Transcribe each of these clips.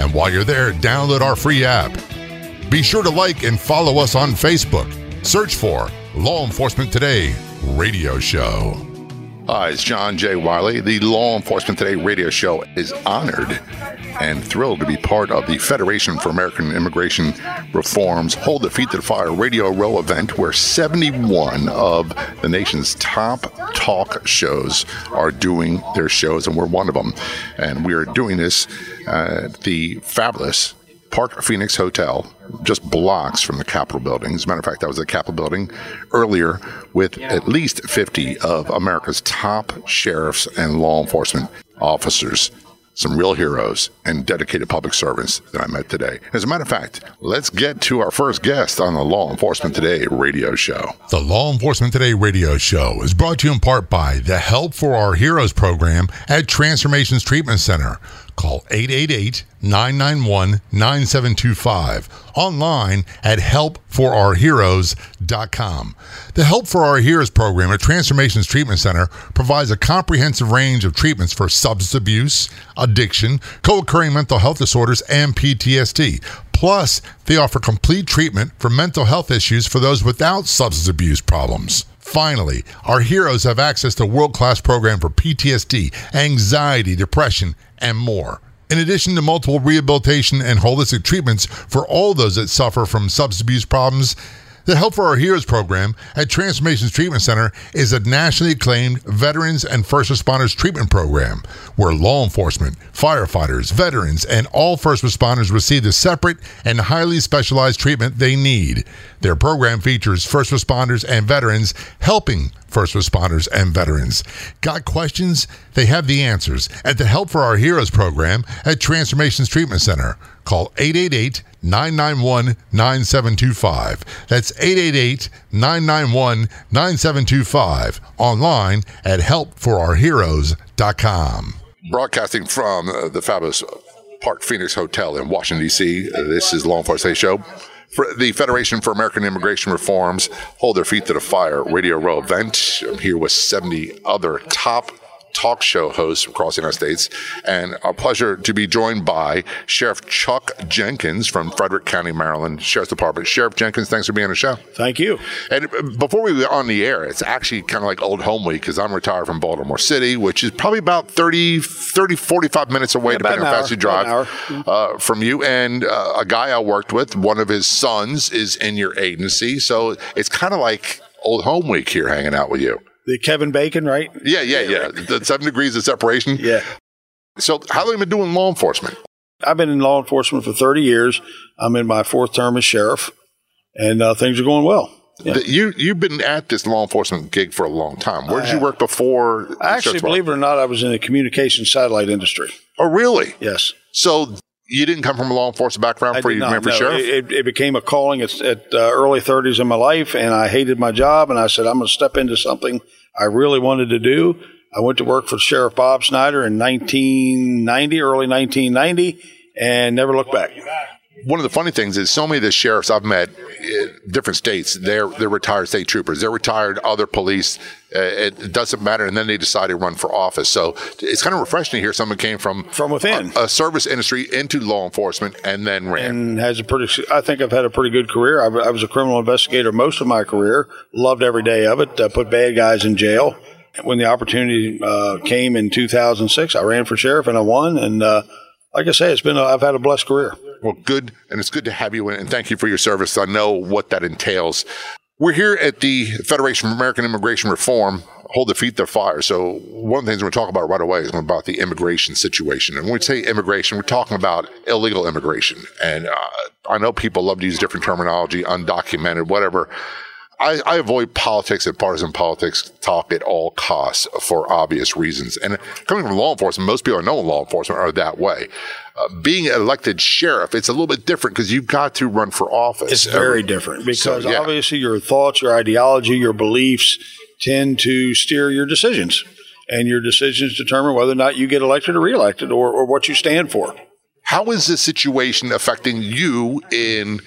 And while you're there, download our free app. Be sure to like and follow us on Facebook. Search for Law Enforcement Today Radio Show. Hi, it's John J. Wiley. The Law Enforcement Today radio show is honored and thrilled to be part of the Federation for American Immigration Reform's Hold the Feet to the Fire Radio Row event, where 71 of the nation's top talk shows are doing their shows, and we're one of them. And we are doing this at the fabulous Park Phoenix Hotel, just blocks from the Capitol building. As a matter of fact, that was the Capitol building earlier with at least 50 of America's top sheriffs and law enforcement officers. Some real heroes and dedicated public servants that I met today. As a matter of fact, let's get to our first guest on the Law Enforcement Today radio show. The Law Enforcement Today radio show is brought to you in part by the Help for Our Heroes program at Transformations Treatment Center. Call 888 991 9725. Online at helpforourheroes.com. The Help for Our Heroes program at Transformations Treatment Center provides a comprehensive range of treatments for substance abuse, addiction, co occurring mental health disorders, and PTSD. Plus, they offer complete treatment for mental health issues for those without substance abuse problems. Finally, our heroes have access to world-class program for PTSD, anxiety, depression, and more. In addition to multiple rehabilitation and holistic treatments for all those that suffer from substance abuse problems, the Help for Our Heroes program at Transformations Treatment Center is a nationally acclaimed veterans and first responders treatment program where law enforcement, firefighters, veterans, and all first responders receive the separate and highly specialized treatment they need. Their program features first responders and veterans helping first responders and veterans. Got questions? They have the answers at the Help for Our Heroes program at Transformations Treatment Center. Call 888 991 9725. That's 888 991 9725. Online at helpforourheroes.com. Broadcasting from uh, the fabulous Park Phoenix Hotel in Washington, D.C., this is Law Enforcement Show. For the Federation for American Immigration Reforms Hold Their Feet to the Fire Radio Row event. I'm here with 70 other top talk show hosts across the United States. And a pleasure to be joined by Sheriff Chuck Jenkins from Frederick County, Maryland Sheriff's Department. Sheriff Jenkins, thanks for being on the show. Thank you. And before we were on the air, it's actually kind of like old home week because I'm retired from Baltimore City, which is probably about 30, 30 45 minutes away, Yeah, depending on how fast you drive uh, from you. And uh, a guy I worked with, one of his sons is in your agency. So it's kind of like old home week here hanging out with you. The Kevin Bacon, right? Yeah, yeah, yeah. The seven degrees of separation. Yeah. So how long have you been doing law enforcement? I've been in law enforcement for 30 years. I'm in my fourth term as sheriff, and uh, things are going well. Yeah. You you've been at this law enforcement gig for a long time. Where did you work before? actually, believe it or not, I was in the communication satellite industry. Oh, really? Yes. So you didn't come from a law enforcement background I before you not, ran for no. sheriff? It, it became a calling at, at uh, early 30s in my life, and I hated my job, and I said, I'm going to step into something I really wanted to do. I went to work for Sheriff Bob Snyder in 1990, early 1990, and never looked back. One of the funny things is so many of the sheriffs I've met, in different states, they're they're retired state troopers. They're retired other police. Uh, it, it doesn't matter, and then they decide to run for office. So it's kind of refreshing to hear someone came from From within. a, a service industry into law enforcement and then ran. and has a pretty. I think I've had a pretty good career. I, I was a criminal investigator most of my career. Loved every day of it. Uh, put bad guys in jail. When the opportunity uh, came in 2006, I ran for sheriff and I won. And uh, like I say, it's been. A, I've had a blessed career. Well, good, and it's good to have you in, and thank you for your service. I know what that entails. We're here at the Federation of American Immigration Reform. Hold the feet to the fire. So one of the things we're going to talk about right away is about the immigration situation. And when we say immigration, we're talking about illegal immigration. And uh, I know people love to use different terminology, undocumented, whatever. I, I, avoid politics and partisan politics talk at all costs for obvious reasons. And coming from law enforcement, most people I know in law enforcement are that way. Uh, being elected sheriff, it's a little bit different because you've got to run for office. It's very different because so, yeah. obviously your thoughts, your ideology, your beliefs tend to steer your decisions. And your decisions determine whether or not you get elected or reelected or, or what you stand for. How is this situation affecting you in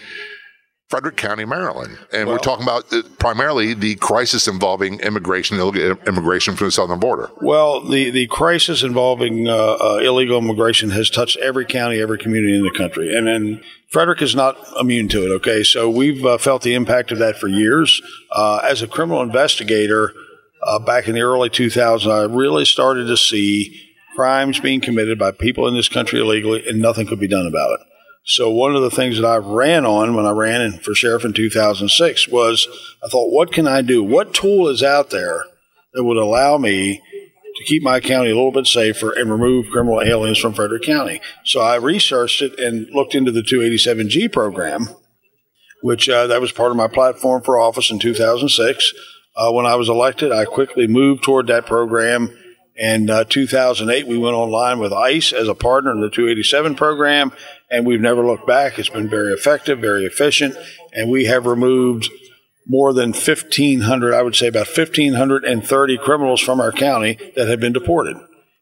Frederick County, Maryland. And well, we're talking about uh, primarily the crisis involving immigration, illegal immigration from the southern border. Well, the, the crisis involving uh, uh, illegal immigration has touched every county, every community in the country. And, and Frederick is not immune to it, okay? So we've uh, felt the impact of that for years. Uh, as a criminal investigator, uh, back in the early 2000s, I really started to see crimes being committed by people in this country illegally, and nothing could be done about it. So one of the things that I ran on when I ran for sheriff in 2006 was I thought, what can I do? What tool is out there that would allow me to keep my county a little bit safer and remove criminal aliens from Frederick County? So I researched it and looked into the 287G program, which uh, that was part of my platform for office in 2006. Uh, when I was elected, I quickly moved toward that program And uh, 2008, we went online with ICE as a partner in the 287 program, and we've never looked back. It's been very effective, very efficient, and we have removed more than 1,500, I would say about 1,530 criminals from our county that have been deported.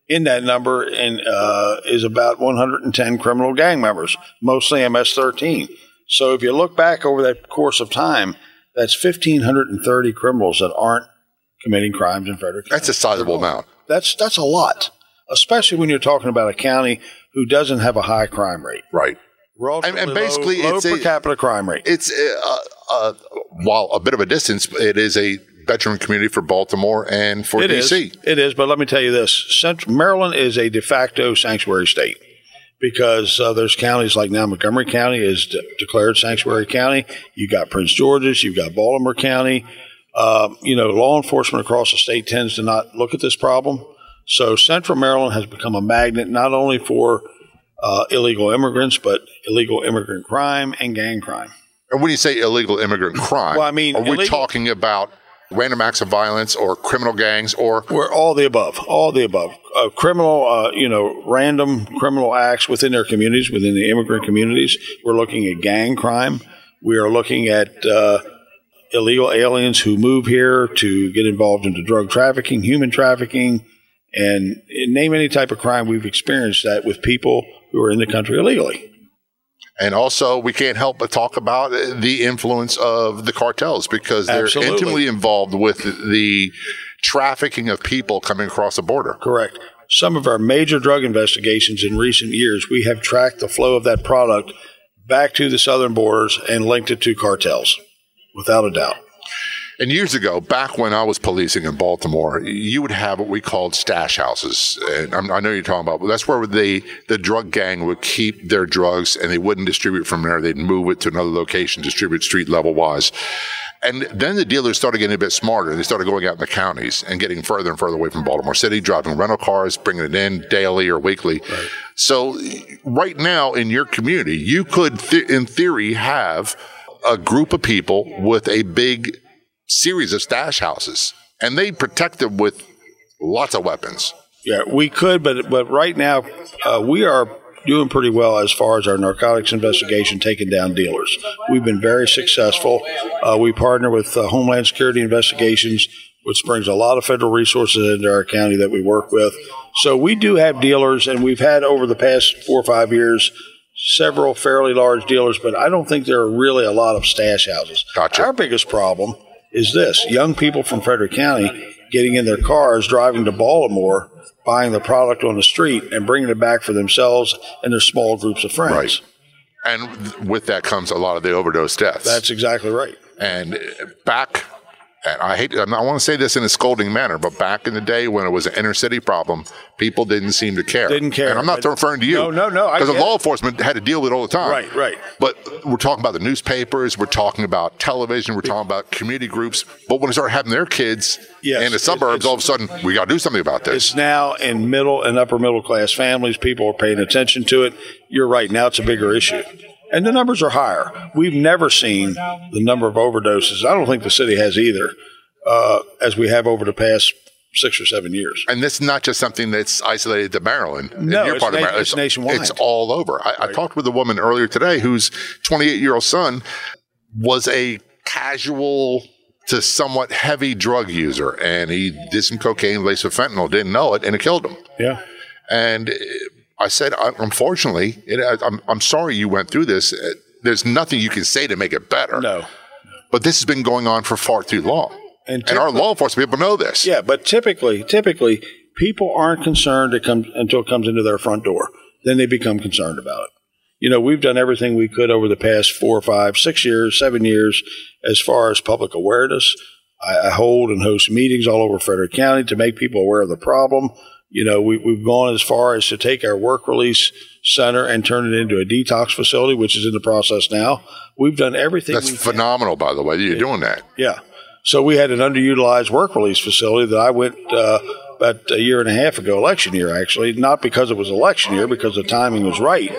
In that number in, uh, is about 110 criminal gang members, mostly MS 13. So if you look back over that course of time, that's 1,530 criminals that aren't committing crimes in Frederick. That's a sizable amount. That's that's a lot, especially when you're talking about a county who doesn't have a high crime rate. Right. And, and, basically, low, it's low per a, capita crime rate. It's uh, uh, while a bit of a distance, it is a veteran community for Baltimore and for it DC. Is. It is, but let me tell you this: Central, Maryland is a de facto sanctuary state because uh, there's counties like now Montgomery County is de- declared sanctuary county. You've got Prince George's, you've got Baltimore County. Um, you know, law enforcement across the state tends to not look at this problem. So Central Maryland has become a magnet not only for uh, illegal immigrants, but illegal immigrant crime and gang crime. And when you say illegal immigrant crime, well, I mean, are we talking about random acts of violence or criminal gangs or? We're all the above, all the above. Uh, criminal, uh, you know, random criminal acts within their communities, within the immigrant communities. We're looking at gang crime. We are looking at uh, illegal aliens who move here to get involved into drug trafficking, human trafficking, and name any type of crime. We've experienced that with people who are in the country illegally. And also, we can't help but talk about the influence of the cartels because they're Absolutely. intimately involved with the trafficking of people coming across the border. Correct. Some of our major drug investigations in recent years, we have tracked the flow of that product back to the southern borders and linked it to cartels without a doubt. And years ago, back when I was policing in Baltimore, you would have what we called stash houses. And i know you're talking about, but that's where they, the drug gang would keep their drugs and they wouldn't distribute from there. They'd move it to another location, distribute street level wise. And then the dealers started getting a bit smarter. They started going out in the counties and getting further and further away from Baltimore City, driving rental cars, bringing it in daily or weekly. Right. So right now in your community, you could, th- in theory, have a group of people with a big series of stash houses, and they protect them with lots of weapons. Yeah, we could, but but right now uh, we are doing pretty well as far as our narcotics investigation taking down dealers. We've been very successful. Uh, we partner with uh, Homeland Security Investigations, which brings a lot of federal resources into our county that we work with. So we do have dealers, and we've had over the past four or five years several fairly large dealers, but I don't think there are really a lot of stash houses. Gotcha. Our biggest problem is this young people from Frederick County getting in their cars, driving to Baltimore, buying the product on the street, and bringing it back for themselves and their small groups of friends. Right. And with that comes a lot of the overdose deaths. That's exactly right. And back and I hate, I want to say this in a scolding manner, but back in the day when it was an inner city problem, people didn't seem to care. Didn't care. And I'm not referring to you. No, no, no. Because the law enforcement had to deal with it all the time. Right, right. But we're talking about the newspapers, we're talking about television, we're talking about community groups. But when they start having their kids yes, in the suburbs, all of a sudden, we got to do something about this. It's now in middle and upper middle class families. People are paying attention to it. You're right. Now it's a bigger issue. And the numbers are higher. We've never seen the number of overdoses. I don't think the city has either, uh, as we have over the past six or seven years. And this is not just something that's isolated to Maryland. No, it's, na- Maryland. it's, nationwide. It's all over. I, right. I talked with a woman earlier today whose 28 year old son was a casual to somewhat heavy drug user, and he did some cocaine laced with fentanyl, didn't know it, and it killed him. Yeah. And I said, unfortunately, it, I'm, I'm sorry you went through this. Uh, there's nothing you can say to make it better. No. But this has been going on for far too long. And, and our law enforcement people know this. Yeah, but typically, typically, people aren't concerned it comes, until it comes into their front door. Then they become concerned about it. You know, we've done everything we could over the past four, five, six years, seven years, as far as public awareness. I, I hold and host meetings all over Frederick County to make people aware of the problem. You know, we, we've gone as far as to take our work release center and turn it into a detox facility, which is in the process now. We've done everything. That's phenomenal, by the way. You're doing that. Yeah. So we had an underutilized work release facility that I went uh, about a year and a half ago, election year actually, not because it was election year, because the timing was right.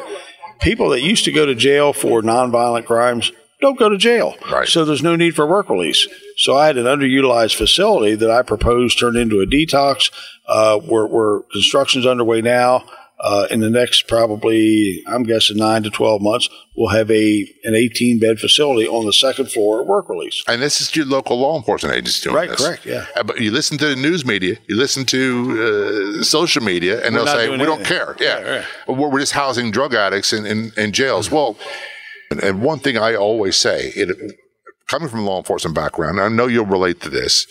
People that used to go to jail for nonviolent crimes don't go to jail. Right. So there's no need for work release. So I had an underutilized facility that I proposed turned into a detox. Uh, where, where construction's underway now. Uh, in the next probably, I'm guessing nine to 12 months, we'll have a an 18 bed facility on the second floor of work release. And this is your local law enforcement agency doing right, this. correct, yeah. Uh, but you listen to the news media, you listen to uh, social media, and we're they'll say, we anything. don't care. Yeah. yeah, yeah. We're, we're, just housing drug addicts in, in, in jails. Well, and, and, one thing I always say, it, coming from a law enforcement background, I know you'll relate to this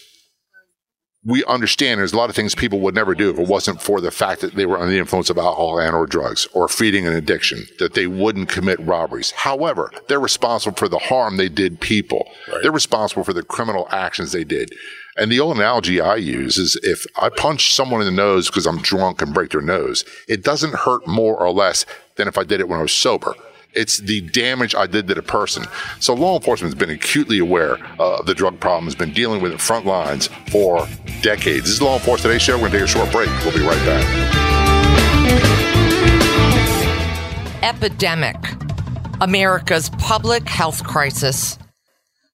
we understand there's a lot of things people would never do if it wasn't for the fact that they were under the influence of alcohol and or drugs or feeding an addiction that they wouldn't commit robberies. However they're responsible for the harm they did people. Right. they're responsible for the criminal actions they did. And the old analogy i use is if i punch someone in the nose because i'm drunk and break their nose it doesn't hurt more or less than if i did it when i was sober it's the damage I did to the person. So law enforcement has been acutely aware uh, of the drug problem, has been dealing with it front lines for decades. This is Law Enforcement Today Show. We're going to take a short break. We'll be right back. Epidemic. America's public health crisis.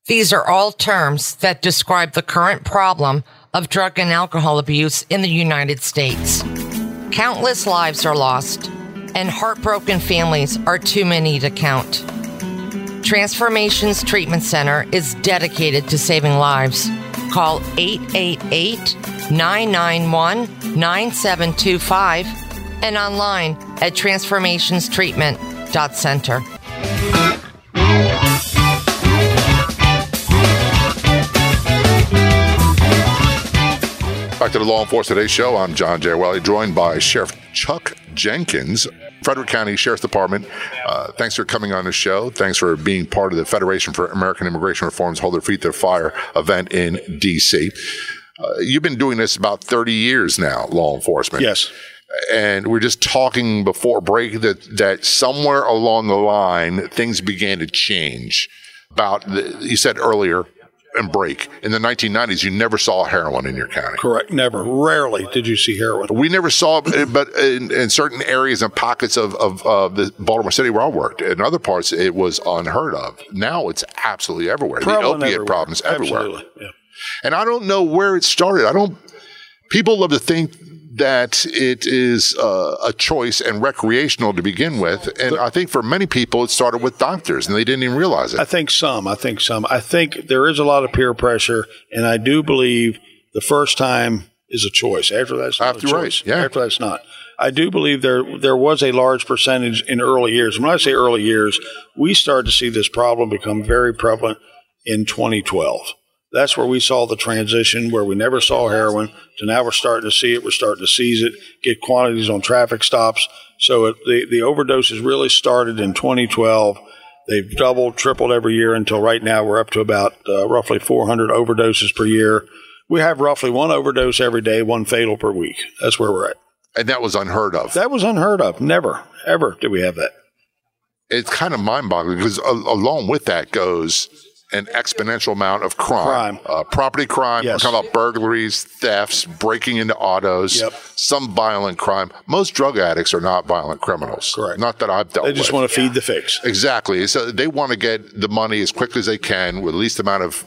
These are all terms that describe the current problem of drug and alcohol abuse in the United States. Countless lives are lost and heartbroken families are too many to count. Transformations Treatment Center is dedicated to saving lives. Call 888 991 9725 and online at transformationstreatment.center. Back to the Law Enforcement Today show. I'm John J. Wiley, joined by Sheriff Chuck Jenkins, Frederick County Sheriff's Department. Uh, thanks for coming on the show. Thanks for being part of the Federation for American Immigration Reform's Hold Their Feet to Fire event in D.C. Uh, you've been doing this about 30 years now, law enforcement. Yes. And we're just talking before break that, that somewhere along the line, things began to change. About, the, you said earlier, and break. In the 1990s, you never saw heroin in your county. Correct. Never. Rarely did you see heroin. We never saw, it, but in, in certain areas and pockets of, of, of, the Baltimore City where I worked, in other parts, it was unheard of. Now it's absolutely everywhere. Prevalent the opiate everywhere. problems everywhere. Absolutely. Yeah. And I don't know where it started. I don't. People love to think that it is uh, a choice and recreational to begin with. And I think for many people, it started with doctors and they didn't even realize it. I think some. I think some. I think there is a lot of peer pressure. And I do believe the first time is a choice. After that's not After a choice. Right, yeah. After that's not. I do believe there there was a large percentage in early years. When I say early years, we started to see this problem become very prevalent in 2012 that's where we saw the transition where we never saw heroin to now we're starting to see it. We're starting to seize it, get quantities on traffic stops. So it, the, the overdoses really started in 2012. They've doubled, tripled every year until right now we're up to about uh, roughly 400 overdoses per year. We have roughly one overdose every day, one fatal per week. That's where we're at. And that was unheard of. That was unheard of. Never, ever did we have that. It's kind of mind boggling because along with that goes an exponential amount of crime, Crime. Uh, property crime. Yes. We're talking about burglaries, thefts, breaking into autos, Yep. some violent crime. Most drug addicts are not violent criminals. Correct. Not that I've dealt They just with. want to feed the fix. Exactly. So they want to get the money as quickly as they can with the least amount of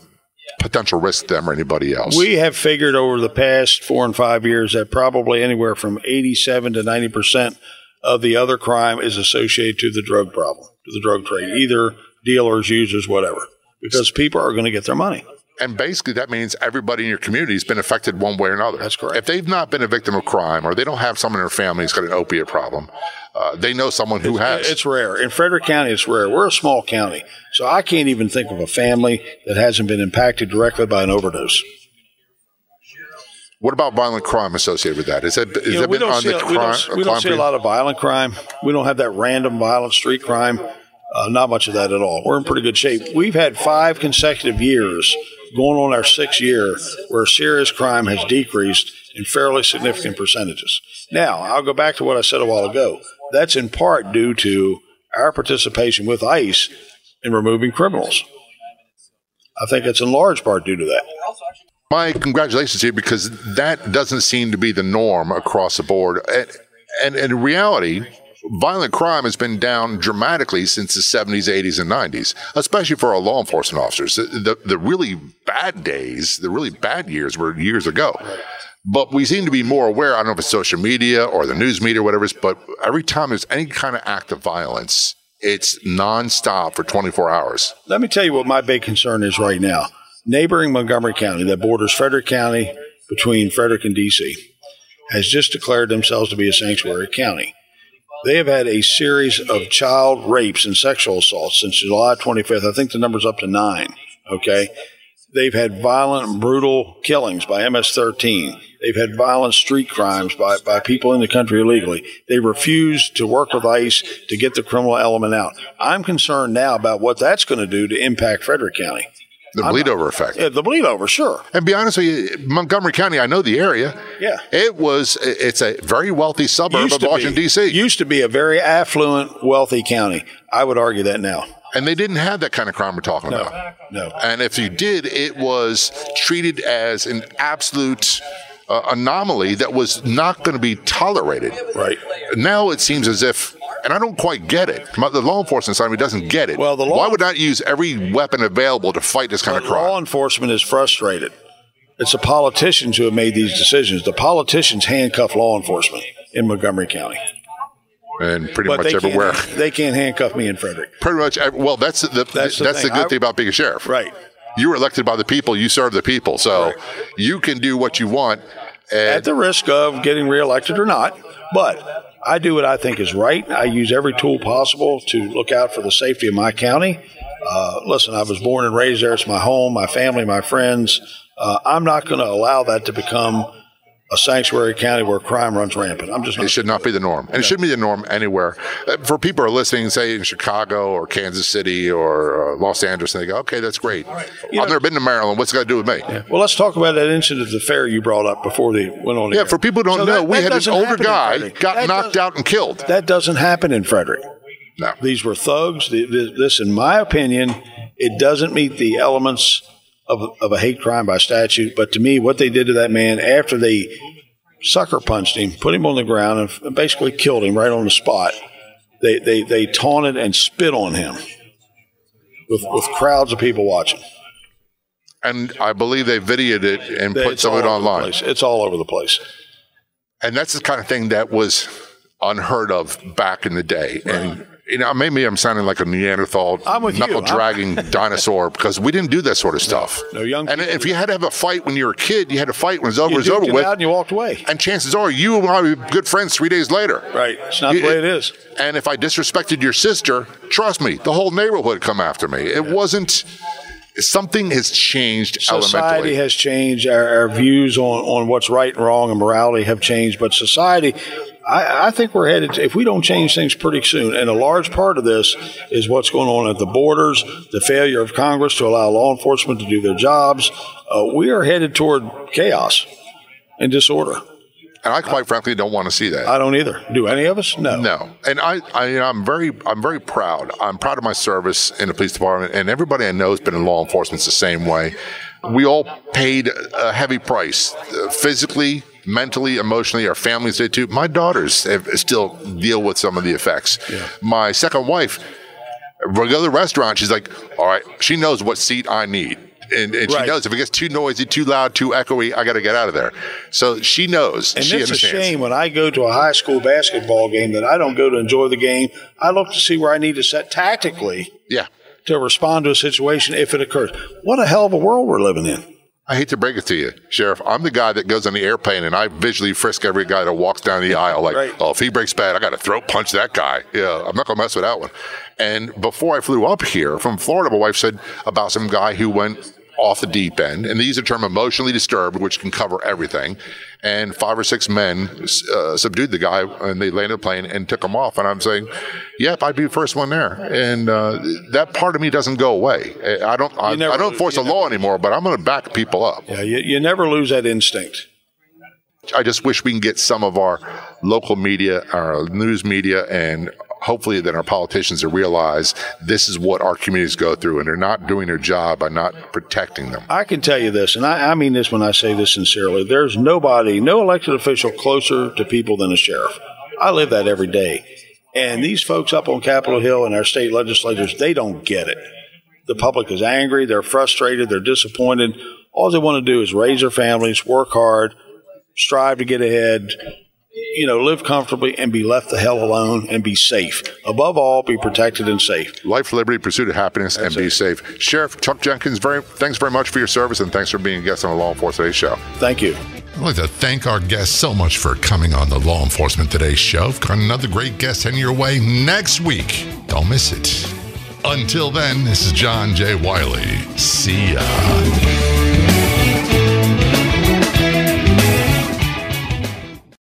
potential risk to them or anybody else. We have figured over the past four and five years that probably anywhere from 87 to 90 percent of the other crime is associated to the drug problem, to the drug trade, either dealers, users, whatever, because people are going to get their money. and basically, that means everybody in your community has been affected one way or another. That's correct. If they've not been a victim of crime or they don't have someone in their family who's got an opiate problem, uh, they know someone who has. It's rare. In Frederick County, it's rare. We're a small county, so I can't even think of a family that hasn't been impacted directly by an overdose. what about violent crime associated with that? Is that, is You know, that been on the a- crime? we don't, we don't see a lot of violent crime. We don't have that random violent street crime. Uh, not much of that at all. We're in pretty good shape. We've had five consecutive years, going on our sixth year, where serious crime has decreased in fairly significant percentages. Now, I'll go back to what I said a while ago. That's in part due to our participation with ICE in removing criminals. I think it's in large part due to that. My congratulations to you because that doesn't seem to be the norm across the board. And, and, and in reality, violent crime has been down dramatically since the 70s, 80s, and 90s, especially for our law enforcement officers. The, the, the really bad days, the really bad years were years ago. But we seem to be more aware. I don't know if it's social media or the news media or whatever but every time there's any kind of act of violence, it's nonstop for 24 hours. Let me tell you what my big concern is right now. Neighboring Montgomery County, that borders Frederick County between Frederick and D.C., has just declared themselves to be a sanctuary county. They have had a series of child rapes and sexual assaults since July 25th. I think the number's up to nine. Okay. They've had violent, brutal killings by MS 13. They've had violent street crimes by, by people in the country illegally. They refuse to work with ICE to get the criminal element out. I'm concerned now about what that's going to do to impact Frederick County. The bleed over effect. Yeah, the bleed over, sure. And be honest with you, Montgomery County, I know the area. Yeah. It was, it's a very wealthy suburb of Washington, D.C. Used to be a very affluent, wealthy county. I would argue that now. and they didn't have that kind of crime we're talking about. No. And if you did, it was treated as an absolute uh, anomaly that was not going to be tolerated. Right. Now it seems as if, and I don't quite get it. The law enforcement side of me doesn't get it. Well, the law- why would not use every weapon available to fight this kind of crime? Law enforcement is frustrated. It's the politicians who have made these decisions. The politicians handcuff law enforcement in Montgomery County. and pretty But much everywhere. can't, they can't handcuff me in Frederick. Pretty much. Well, that's the that's, That's the, the good I- thing about being a sheriff. Right. You were elected by the people. You serve the people. So you can do what you want. At the risk of getting reelected or not. But I do what I think is right. I use every tool possible to look out for the safety of my county. Uh, listen, I was born and raised there. It's my home, my family, my friends. Uh, I'm not going to allow that to become a sanctuary county where crime runs rampant. I'm just it should not be the norm. And it shouldn't be the norm anywhere. Uh, For people who are listening, say in Chicago or Kansas City or uh, Los Angeles, and they go, okay, that's great. I've know- never been to Maryland. What's it got to do with me? Yeah, Well, let's talk about that incident at the fair you brought up before they went on. air. for people who don't So know, that- we that had an older guy got That knocked out and killed. That doesn't happen in Frederick. No. These were thugs. This, in my opinion, it doesn't meet the elements of, of a hate crime by statute. But to me, what they did to that man after they sucker punched him, put him on the ground, and basically killed him right on the spot, they, they, they taunted and spit on him with, with crowds of people watching. And I believe they videoed it and put some of it all over the online. It's all over the place. And that's the kind of thing that was unheard of back in the day. And you know, maybe I'm sounding like a Neanderthal I'm with knuckle I'm- dragging dinosaur because we didn't do that sort of stuff. no young And if you had to have a fight when you were a kid, you had to fight when it was over. You it was over it with. out and you walked away. And chances are you and I would be good friends three days later. Right. It's not the way it is. And if I disrespected your sister, trust me, the whole neighborhood come after me. It wasn't. Something has changed society has changed. Our, our views on, on what's right and wrong and morality have changed. But society, I, I think we're headed. If we don't change things pretty soon, and a large part of this is what's going on at the borders, the failure of Congress to allow law enforcement to do their jobs. Uh, we are headed toward chaos and disorder. And I quite frankly don't want to see that. I don't either. Do any of us? No. No. And I, I I'm very I'm very proud. I'm proud of my service in the police department and everybody I know has been in law enforcement the same way. We all paid a heavy price uh, physically, mentally, emotionally. Our families did too. My daughters have, still deal with some of the effects. Yeah. My second wife, we go to the restaurant. She's like, all right, she knows what seat I need and, and right. she knows if it gets too noisy, too loud, too echoey, I got to get out of there. So she knows. And she it's a shame when I go to a high school basketball game that I don't go to enjoy the game. I look to see where I need to set tactically. Yeah. To respond to a situation if it occurs. What a hell of a world we're living in. I hate to break it to you, Sheriff. I'm the guy that goes on the airplane and I visually frisk every guy that walks down the aisle. Like, right. oh, if he breaks bad, I got to throat punch that guy. Yeah, I'm not going to mess with that one. And before I flew up here from Florida, my wife said about some guy who went off the deep end, and these are termed emotionally disturbed, which can cover everything. And five or six men uh, subdued the guy, and they landed the plane and took him off. And I'm saying, "Yep, I'd be the first one there." And uh, that part of me doesn't go away. I don't. I, I, don't force a law anymore, but I'm going to back people up. Yeah, you, you never lose that instinct. I just wish we can get some of our local media, our news media, and hopefully that our politicians realize this is what our communities go through and they're not doing their job by not protecting them. I can tell you this, and I, I mean this when I say this sincerely. There's nobody, no elected official closer to people than a sheriff. I live that every day. And these folks up on Capitol Hill and our state legislators, they don't get it. The public is angry, they're frustrated, they're disappointed. All they want to do is raise their families, work hard, strive to get ahead, you know, live comfortably and be left the hell alone and be safe. Above all, be protected and safe. Life, liberty, pursuit of happiness, That's and be safe. Sheriff Chuck Jenkins, very thanks very much for your service and thanks for being a guest on the Law Enforcement Today show. Thank you. I'd like to thank our guests so much for coming on the Law Enforcement Today show. We've got another great guest heading your way next week. Don't miss it. Until then, this is John J. Wiley. See ya.